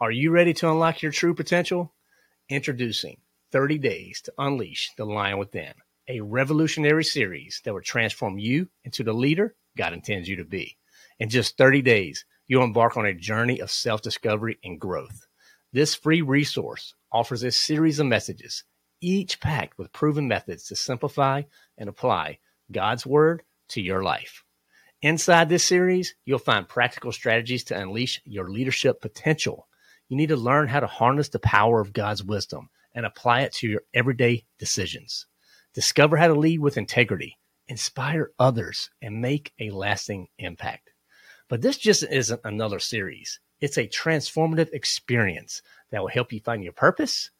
Are you ready to unlock your true potential? Introducing 30 Days to Unleash the Lion Within, a revolutionary series that will transform you into the leader God intends you to be. In just 30 days, you'll embark on a journey of self discovery and growth. This free resource offers a series of messages, each packed with proven methods to simplify and apply God's Word to your life. Inside this series, you'll find practical strategies to unleash your leadership potential you need to learn how to harness the power of God's wisdom and apply it to your everyday decisions. Discover how to lead with integrity, inspire others, and make a lasting impact. But this just isn't another series. It's a transformative experience that will help you find your purpose,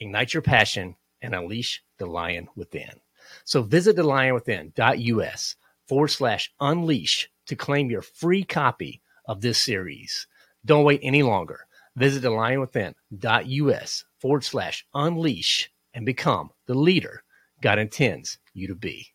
ignite your passion, and unleash the lion within. So visit thelionwithin.us forward slash unleash to claim your free copy of this series. Don't wait any longer. Visit thelionwithin.us forward slash unleash and become the leader God intends you to be.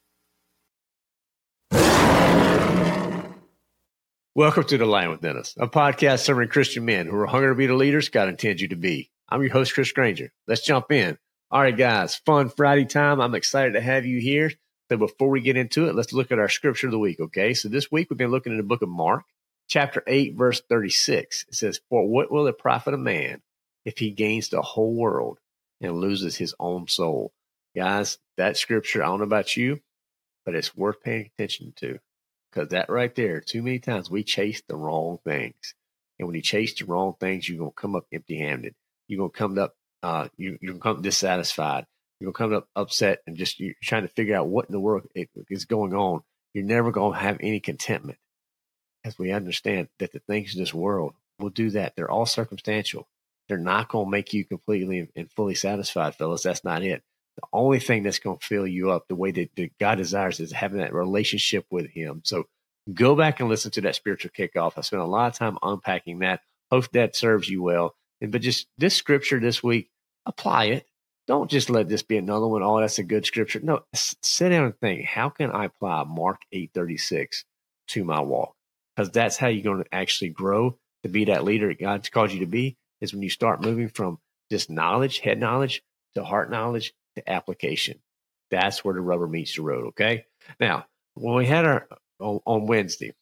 Welcome to The Lion Within Us, a podcast serving Christian men who are hungry to be the leaders God intends you to be. I'm your host, Chris Granger. Let's jump in. All right, guys, fun Friday time. I'm excited to have you here. So before we get into it, let's look at our scripture of the week, okay? So this week we've been looking at the book of Mark, chapter 8, verse 36. It says, For what will it profit a man if he gains the whole world and loses his own soul? Guys, that scripture, I don't know about you, but it's worth paying attention to because that right there, too many times we chase the wrong things. And when you chase the wrong things, you're going to come up empty handed. You're going to come up, uh, you, you're going to come dissatisfied. You're going to come up upset and just you're trying to figure out what in the world is going on. You're never going to have any contentment as we understand that the things in this world will do that. They're all circumstantial. They're not going to make you completely and fully satisfied, fellas. That's not it. The only thing that's going to fill you up the way that, that God desires is having that relationship with Him. So go back and listen to that spiritual kickoff. I spent a lot of time unpacking that. Hope that serves you well. And, but just this scripture this week, apply it. Don't just let this be another one. Oh, that's a good scripture. No, sit down and think, how can I apply Mark 836 to my walk? Because that's how you're going to actually grow to be that leader God's called you to be. Is when you start moving from just knowledge, head knowledge, to heart knowledge to application. That's where the rubber meets the road. Okay. Now, when we had our on, on Wednesday,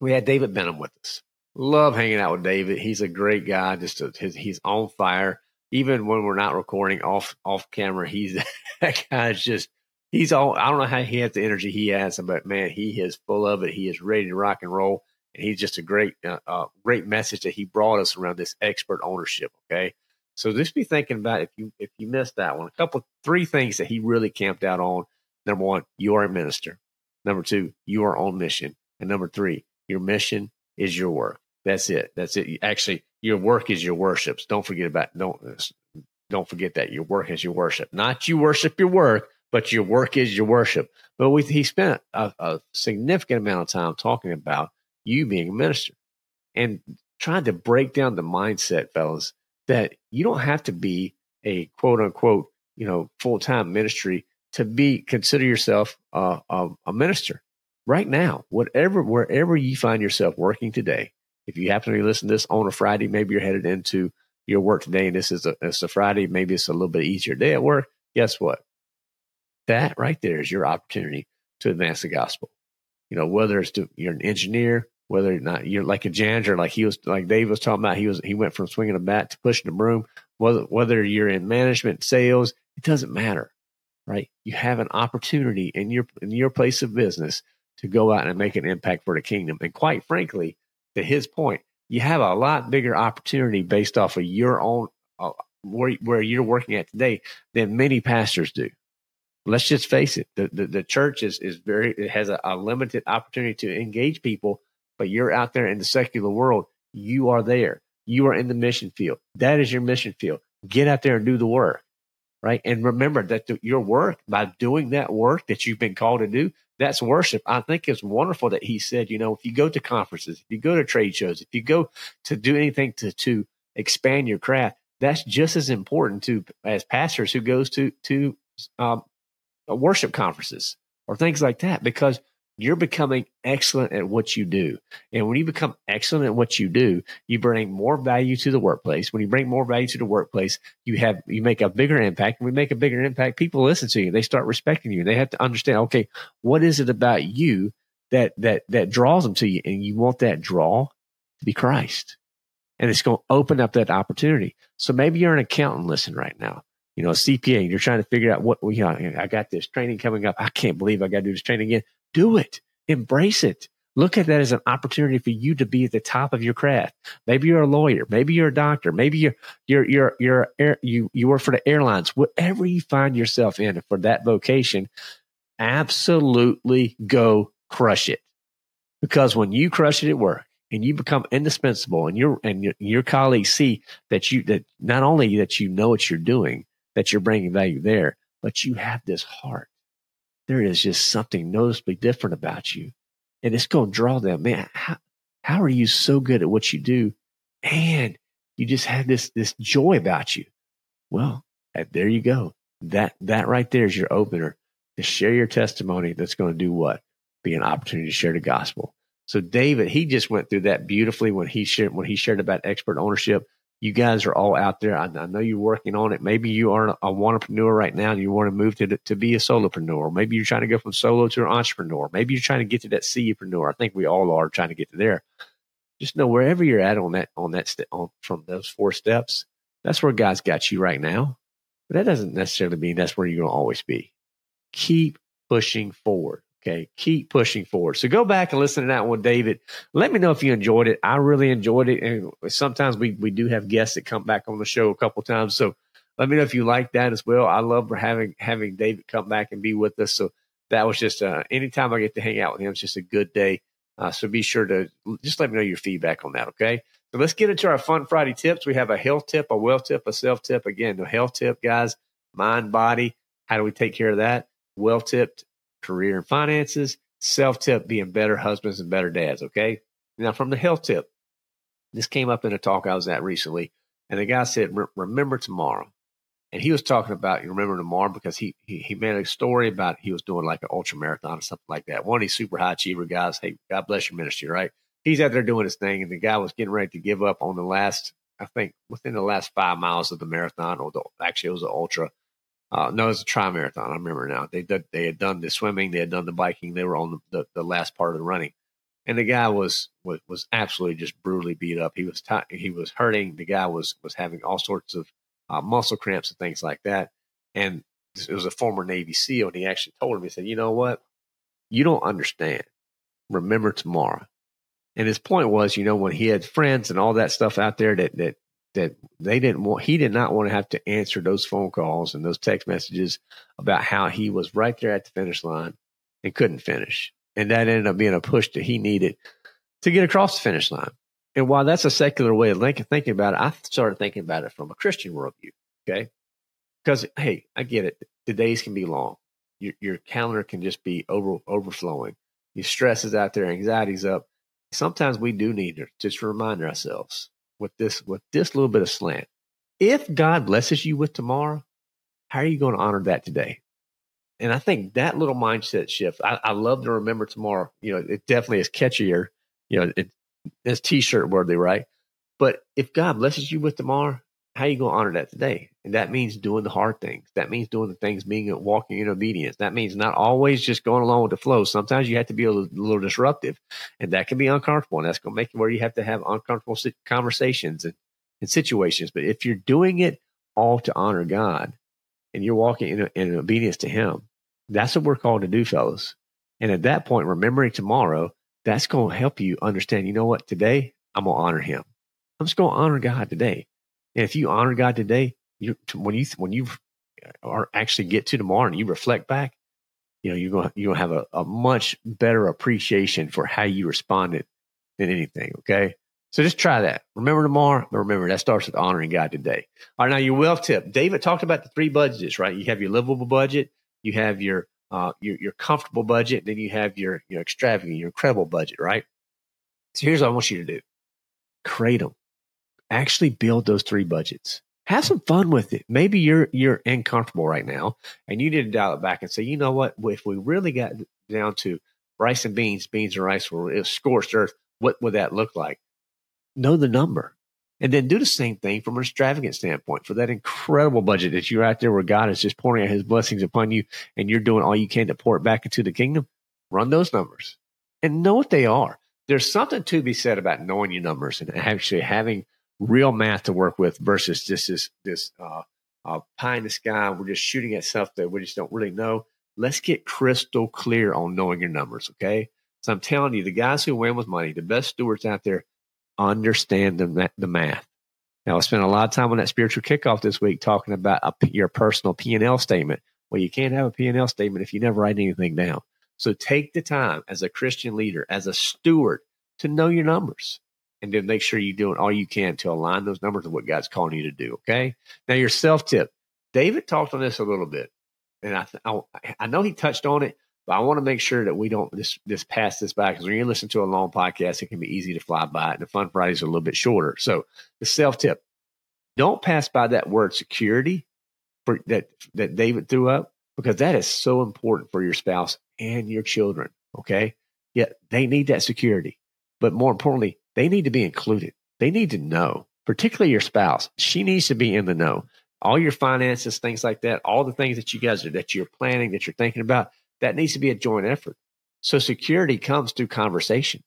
we had David Benham with us. Love hanging out with David. He's a great guy. Just a, his, he's on fire. Even when we're not recording off off camera, he's that guy's just he's all I don't know how he has the energy he has, but man, he is full of it. He is ready to rock and roll, and he's just a great, uh, uh, great message that he brought us around this expert ownership. Okay, so just be thinking about if you if you missed that one, a couple three things that he really camped out on. Number one, you are a minister. Number two, you are on mission, and number three, your mission is your work. That's it. That's it. Actually, your work is your worships. Don't forget about don't don't forget that your work is your worship. Not you worship your work, but your work is your worship. But we, he spent a, a significant amount of time talking about you being a minister and trying to break down the mindset, fellas, that you don't have to be a quote unquote, you know, full time ministry to be consider yourself a, a minister right now. Whatever, wherever you find yourself working today, if you happen to be listening to this on a Friday, maybe you're headed into your work today, and this is a, it's a Friday, maybe it's a little bit easier day at work. Guess what? That right there is your opportunity to advance the gospel. You know, whether it's to, you're an engineer, whether or not you're like a janitor, like he was, like Dave was talking about, he was, he went from swinging a bat to pushing a broom. Whether, whether you're in management, sales, it doesn't matter, right? You have an opportunity in your, in your place of business to go out and make an impact for the kingdom. And quite frankly, to his point, you have a lot bigger opportunity based off of your own, uh, where, where you're working at today than many pastors do let's just face it the, the, the, church is, is very it has a, a, limited opportunity to engage people but you're out there in the secular world you are there. You are in the mission field. That is your mission field. Get out there and do the work right? And remember that the, your work by doing that work that you've been called to do that's worship. I think it's wonderful that he said you know if you go to conferences if you go to trade shows if you go to do anything to to expand your craft that's just as important to as pastors who goes to to um, Uh, worship conferences or things like that because you're becoming excellent at what you do. And when you become excellent at what you do, you bring more value to the workplace. When you bring more value to the workplace, you have you make a bigger impact. When we make a bigger impact, people listen to you. They start respecting you. They have to understand, okay, what is it about you that that that draws them to you? And you want that draw to be Christ. And it's going to open up that opportunity. So maybe you're an accountant listening right now you know, a CPA, and you're trying to figure out what, you know, I got this training coming up. I can't believe I got to do this training again. Do it. Embrace it. Look at that as an opportunity for you to be at the top of your craft. Maybe you're a lawyer. Maybe you're a doctor. Maybe you're you're you're you're air, you you work for the airlines. Whatever you find yourself in for that vocation, absolutely go crush it. Because when you crush it at work and you become indispensable, and your and your, your colleagues see that you that not only that you know what you're doing, that you're bringing value there, but you have this heart there is just something noticeably different about you. And it's going to draw them, man, how, how are you so good at what you do? And you just have this, this joy about you. Well, eh, there you go. That, that right there is your opener to share your testimony. That's going to do what? Be an opportunity to share the gospel. So David, he just went through that beautifully when he shared, when he shared about expert ownership you guys are all out there. I, I, know you're working on it. Maybe you are a entrepreneur right now and you want to move to, to be a solopreneur. Maybe you're trying to go from solo to an entrepreneur. Maybe you're trying to get to that CEpreneur. I think we all are trying to get to there. Just know wherever you're at on that, on that, st- on, from those four steps, that's where God's got you right now. But that doesn't necessarily mean that's where you're going to always be. Keep pushing forward. Okay. Keep pushing forward. So go back and listen to that one, David. Let me know if you enjoyed it. I really enjoyed it. And sometimes we, we do have guests that come back on the show a couple times. So let me know if you like that as well. I love having, having David come back and be with us. So that was just, uh, anytime I get to hang out with him, it's just a good day. Uh, so be sure to just let me know your feedback on that. Okay. So let's get into our fun Friday tips. We have a health tip, a wealth tip, a self tip. Again, the health tip, guys, mind, body. How do we take care of that? Well tipped career and finances, self tip being better husbands and better dads. Okay. Now, from the health tip, this came up in a talk I was at recently, and the guy said, Remember tomorrow. And he was talking about you remember tomorrow because he, he he made a story about he was doing like an ultra marathon or something like that. One of these super high achiever guys, hey, God bless your ministry, right? He's out there doing his thing, and the guy was getting ready to give up on the last, I think, within the last five miles of the marathon, or the, actually it was an ultra. Uh, no, it was a tri marathon. I remember now. They did, they had done the swimming, they had done the biking, they were on the, the, the last part of the running, and the guy was was, was absolutely just brutally beat up. He was t- he was hurting. The guy was was having all sorts of uh, muscle cramps and things like that. And it was a former Navy SEAL, and he actually told him, he said, "You know what? You don't understand. Remember tomorrow." And his point was, you know, when he had friends and all that stuff out there that that that they didn't want he did not want to have to answer those phone calls and those text messages about how he was right there at the finish line and couldn't finish. And that ended up being a push that he needed to get across the finish line. And while that's a secular way of thinking about it i started thinking about it from a christian worldview okay? Because hey i get it. The days can be long. Your, your calendar can just be over overflowing. Your stress is out there. Anxiety's up. Sometimes we do need to just remind ourselves with this with this little bit of slant. If God blesses you with tomorrow, how are you going to honor that today? And I think that little mindset shift, I, I love to remember tomorrow. You know, it definitely is catchier. You know, it, it's t-shirt worthy, right? But if God blesses you with tomorrow, how you going to honor that today? And that means doing the hard things. That means doing the things, being walking in obedience. That means not always just going along with the flow. Sometimes you have to be a little, a little disruptive, and that can be uncomfortable. And that's going to make it where you have to have uncomfortable conversations and, and situations. But if you're doing it all to honor God and you're walking in, in obedience to Him, that's what we're called to do, fellas. And at that point, remembering tomorrow, that's going to help you understand, you know what, today I'm going to honor Him. I'm just going to honor God today. And if you honor God today, you when you when you are actually get to tomorrow and you reflect back, you know you're gonna you're to have a, a much better appreciation for how you responded than anything. Okay, so just try that. Remember tomorrow, but remember that starts with honoring God today. All right, now your wealth tip. David talked about the three budgets, right? You have your livable budget, you have your uh, your, your comfortable budget, then you have your your extravagant, your incredible budget, right? So here's what I want you to do: create them actually build those three budgets. Have some fun with it. Maybe you're you're uncomfortable right now, and you need to dial it back and say, you know what? If we really got down to rice and beans, beans and rice were scorched earth. What would that look like? Know the number. And then do the same thing from an extravagant standpoint for that incredible budget that you're out there where God is just pouring out his blessings upon you and you're doing all you can to pour it back into the kingdom. Run those numbers and know what they are. There's something to be said about knowing your numbers and actually having real math to work with versus just this, this, uh, uh, pie in the sky. We're just shooting at stuff that we just don't really know. Let's get crystal clear on knowing your numbers. Okay. So I'm telling you, the guys who win with money, the best stewards out there, understand the, the math. Now, I spent a lot of time on that spiritual kickoff this week talking about a, your personal P&L statement. Well, you can't have a P&L statement if you never write anything down. So take the time as a Christian leader, as a steward, to know your numbers and then make sure you're doing all you can to align those numbers with what God's calling you to do. Okay. Now, your self tip. David talked on this a little bit, and I, I, I know he touched on it, but I want to make sure that we don't just, just pass this by because when you listen to a long podcast, it can be easy to fly by. And the fun Fridays are a little bit shorter. So the self tip, don't pass by that word security for that that David threw up because that is so important for your spouse and your children. Okay. Yeah, they need that security. But more importantly, they need to be included. They need to know, particularly your spouse. She needs to be in the know. All your finances, things like that, all the things that you guys are that you're planning, that you're thinking about, that needs to be a joint effort. So security comes through conversation,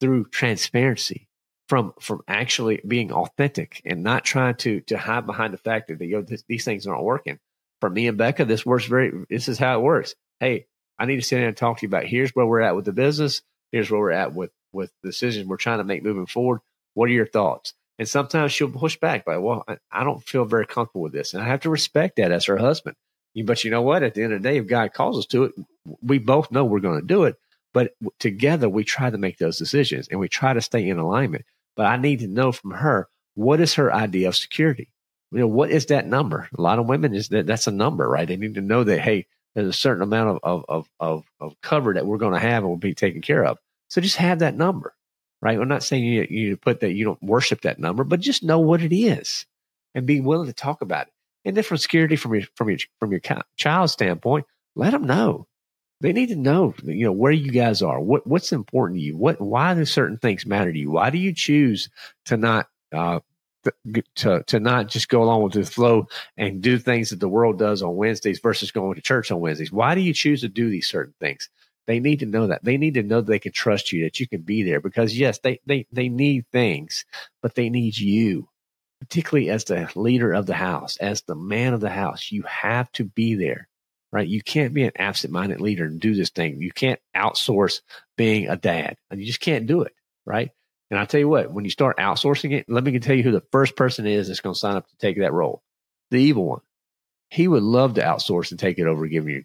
through transparency, from from actually being authentic and not trying to to hide behind the fact that you know, this, these things aren't working. For me and Becca, this works very. This is how it works. Hey, I need to sit down and talk to you about here's where we're at with the business. Here's where we're at with with decisions we're trying to make moving forward. What are your thoughts? And sometimes she'll push back by, well, I don't feel very comfortable with this. And I have to respect that as her husband. But you know what? At the end of the day, if God calls us to it, we both know we're going to do it. But together, we try to make those decisions and we try to stay in alignment. But I need to know from her what is her idea of security. You know, what is that number? A lot of women is that that's a number, right? They need to know that hey, there's a certain amount of of of of cover that we're going to have and will be taken care of. So just have that number, right? I'm not saying you you put that you don't worship that number, but just know what it is and be willing to talk about it. And then from security from your from your from your child's standpoint, let them know. They need to know, you know, where you guys are. What what's important to you? What why do certain things matter to you? Why do you choose to not uh, to to not just go along with the flow and do things that the world does on Wednesdays versus going to church on Wednesdays? Why do you choose to do these certain things? They need to know that. They need to know they can trust you, that you can be there because yes, they they they need things, but they need you particularly as the leader of the house, as the man of the house, you have to be there, right? You can't be an absent minded leader and do this thing. You can't outsource being a dad. And you just can't do it, right? And I'll tell you what, when you start outsourcing it, let me tell you who the first person is that's going to sign up to take that role the evil one. He would love to outsource and take it over, giving you,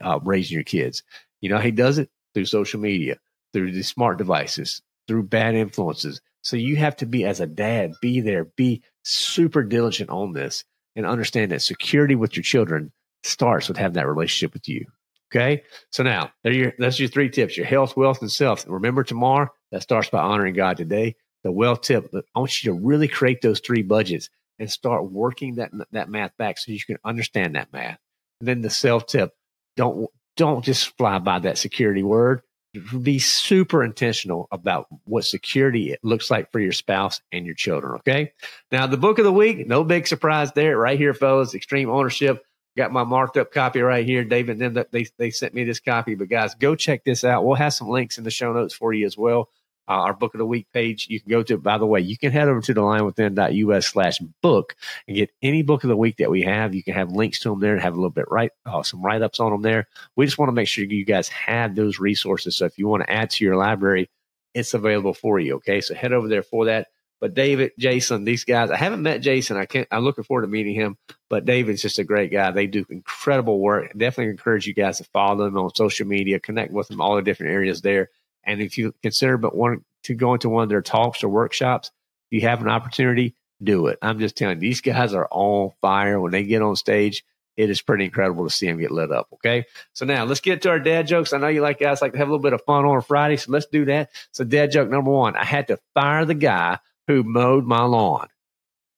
uh, raising your kids. You know, he does it through social media, through the smart devices, through bad influences. So you have to be, as a dad, be there, be super diligent on this and understand that security with your children starts with having that relationship with you. Okay. So now there your, that's your three tips, your health, wealth, and self. Remember tomorrow, that starts by honoring God today. The wealth tip, I want you to really create those three budgets and start working that, that math back so you can understand that math. And then the self tip, don't, don't just fly by that security word mm-hmm. be super intentional about what security it looks like for your spouse and your children. Okay. Now, the book of the week, no big surprise there, right here, fellas. Expert ownership. Got my marked up copy right here, David. Then they they sent me this copy, but guys, go check this out. We'll have some links in the show notes for you as well uh, our book of the week page. You can go to, it. by the way, you can head over to the lionwithin.us slash book and get any book of the week that we have. You can have links to them there and have a little bit right, uh, some write ups on them there. We just want to make sure you guys have those resources. So if you want to add to your library, it's available for you. Okay. So head over there for that. But David, Jason, these guys, I haven't met Jason. I can't, I'm looking forward to meeting him, but David's just a great guy. They do incredible work. Definitely encourage you guys to follow them on social media, connect with them, all the different areas there. And if you consider but want to go into one of their talks or workshops, you have an opportunity, do it. I'm just telling you, these guys are on fire when they get on stage. It is pretty incredible to see them get lit up. Okay. So now let's get to our dad jokes. I know you like guys like to have a little bit of fun on a Friday. So let's do that. So dad joke number one, I had to fire the guy who mowed my lawn.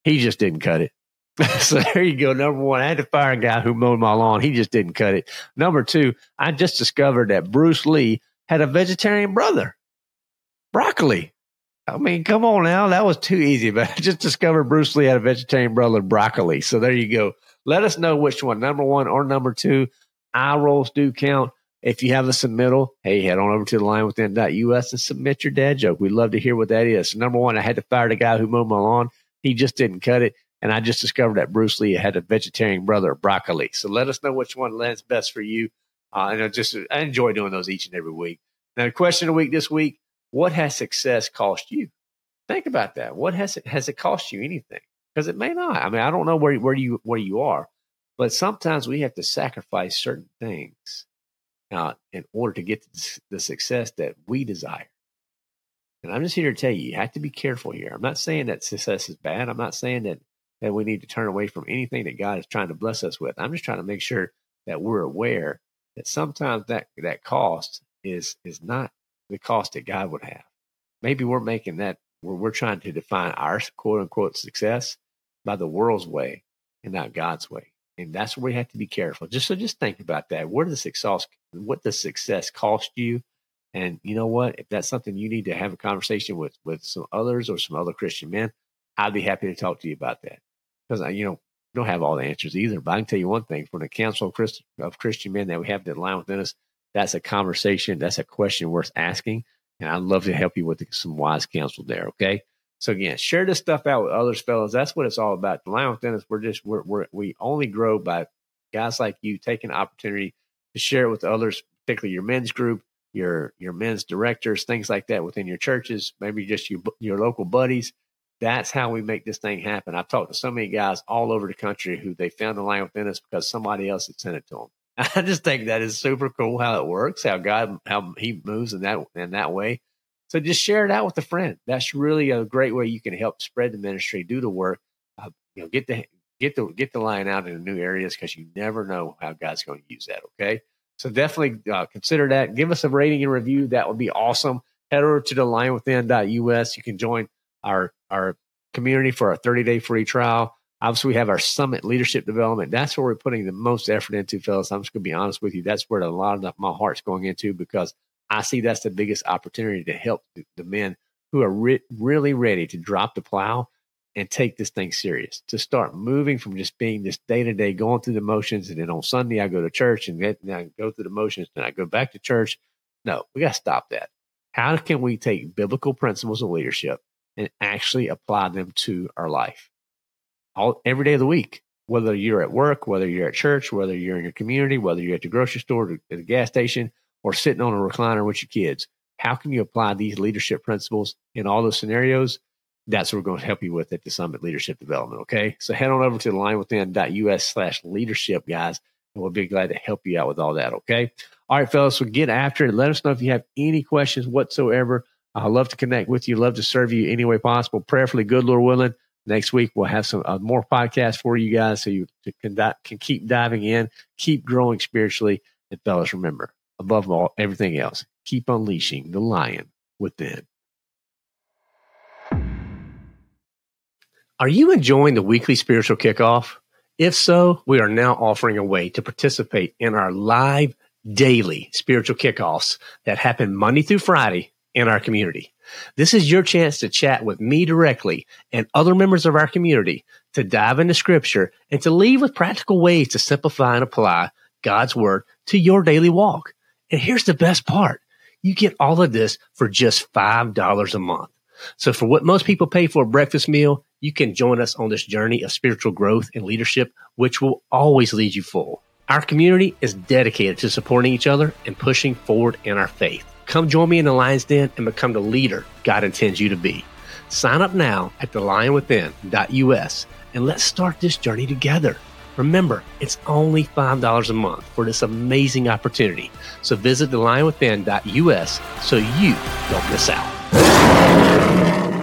He just didn't cut it. so there you go. Number one, I had to fire a guy who mowed my lawn. He just didn't cut it. Number two, I just discovered that Bruce Lee had a vegetarian brother. Broccoli. I mean, come on now. That was too easy, but I just discovered Bruce Lee had a vegetarian brother, broccoli. So there you go. Let us know which one, number one or number two. Eye rolls do count. If you have a submittal, hey, head on over to the lion within .us and submit your dad joke. We'd love to hear what that is. Number one, I had to fire the guy who mowed my lawn. He just didn't cut it. And I just discovered that Bruce Lee had a vegetarian brother, broccoli. So let us know which one lands best for you. Uh, and I just I enjoy doing those each and every week. Now, the question of the week this week: What has success cost you? Think about that. What has it has it cost you anything? Because it may not. I mean, I don't know where where you where you are, but sometimes we have to sacrifice certain things uh, in order to get the success that we desire. And I'm just here to tell you, you have to be careful here. I'm not saying that success is bad. I'm not saying that that we need to turn away from anything that God is trying to bless us with. I'm just trying to make sure that we're aware that sometimes that that cost is is not the cost that God would have. Maybe we're making that where we're trying to define our quote unquote success by the world's way and not God's way. And that's where we have to be careful. Just so just think about that. What does success what does success cost you? And you know what? If that's something you need to have a conversation with with some others or some other Christian men, I'd be happy to talk to you about that. Because you know, don't have all the answers either. But I can tell you one thing: from the Council of, Christ, of Christian Men that we have that lion within us, that's a conversation, that's a question worth asking, and I'd love to help you with some wise counsel there. Okay. So again, share this stuff out with others, fellows. That's what it's all about. The lion within us, we're just we're, we're we only grow by guys like you taking the opportunity to share it with others, particularly your men's group, your your men's directors, things like that within your churches, maybe just your your local buddies that's how we make this thing happen. I've talked to so many guys all over the country who they found the lion within us because somebody else had sent it to them. I just think that is super cool how it works, how God, how He moves in that in that way. So just share it out with a friend. That's really a great way you can help spread the ministry, do the work. Uh, you know, get the get the get the line out in new areas because you never know how God's going to use that. Okay, so definitely uh, consider that. Give us a rating and review. That would be awesome. Head over to the lionwithin.us. You can join our our community for our 30 day free trial. Obviously, we have our summit leadership development. That's where we're putting the most effort into, fellas. I'm just going to be honest with you. That's where a lot of my heart's going into because I see that's the biggest opportunity to help the men who are re- really ready to drop the plow and take this thing serious, to start moving from just being this day to day, going through the motions. And then on Sunday, I go to church and then I go through the motions and I go back to church. No, we got to stop that. How can we take biblical principles of leadership and actually apply them to our life. All every day of the week whether you're at work whether you're at church whether you're in your community whether you're at the grocery store at the gas station or sitting on a recliner with your kids how can you apply these leadership principles in all those scenarios? That's what we're going to help you with at the summit leadership development okay? So head on over to lionwithin.us slash leadership guys and we'll be glad to help you out with all that okay? All right fellas so get after it. Let us know if you have any questions whatsoever I love to connect with you. Love to serve you any way possible. Prayerfully, good Lord willing. Next week we'll have some uh, more podcasts for you guys, so you can can keep diving in, keep growing spiritually, and fellas, remember above all everything else, keep unleashing the lion within. Are you enjoying the weekly spiritual kickoff? If so, we are now offering a way to participate in our live daily spiritual kickoffs that happen Monday through Friday in our community. This is your chance to chat with me directly and other members of our community to dive into scripture and to leave with practical ways to simplify and apply God's word to your daily walk. And here's the best part. You get all of this for just $5 a month. So for what most people pay for a breakfast meal, you can join us on this journey of spiritual growth and leadership, which will always lead you full. Our community is dedicated to supporting each other and pushing forward in our faith. Come join me in the Lion's Den and become the leader God intends you to be. Sign up now at thelionwithin.us and let's start this journey together. Remember, it's only $5 a month for this amazing opportunity. So visit thelionwithin.us so you don't miss out.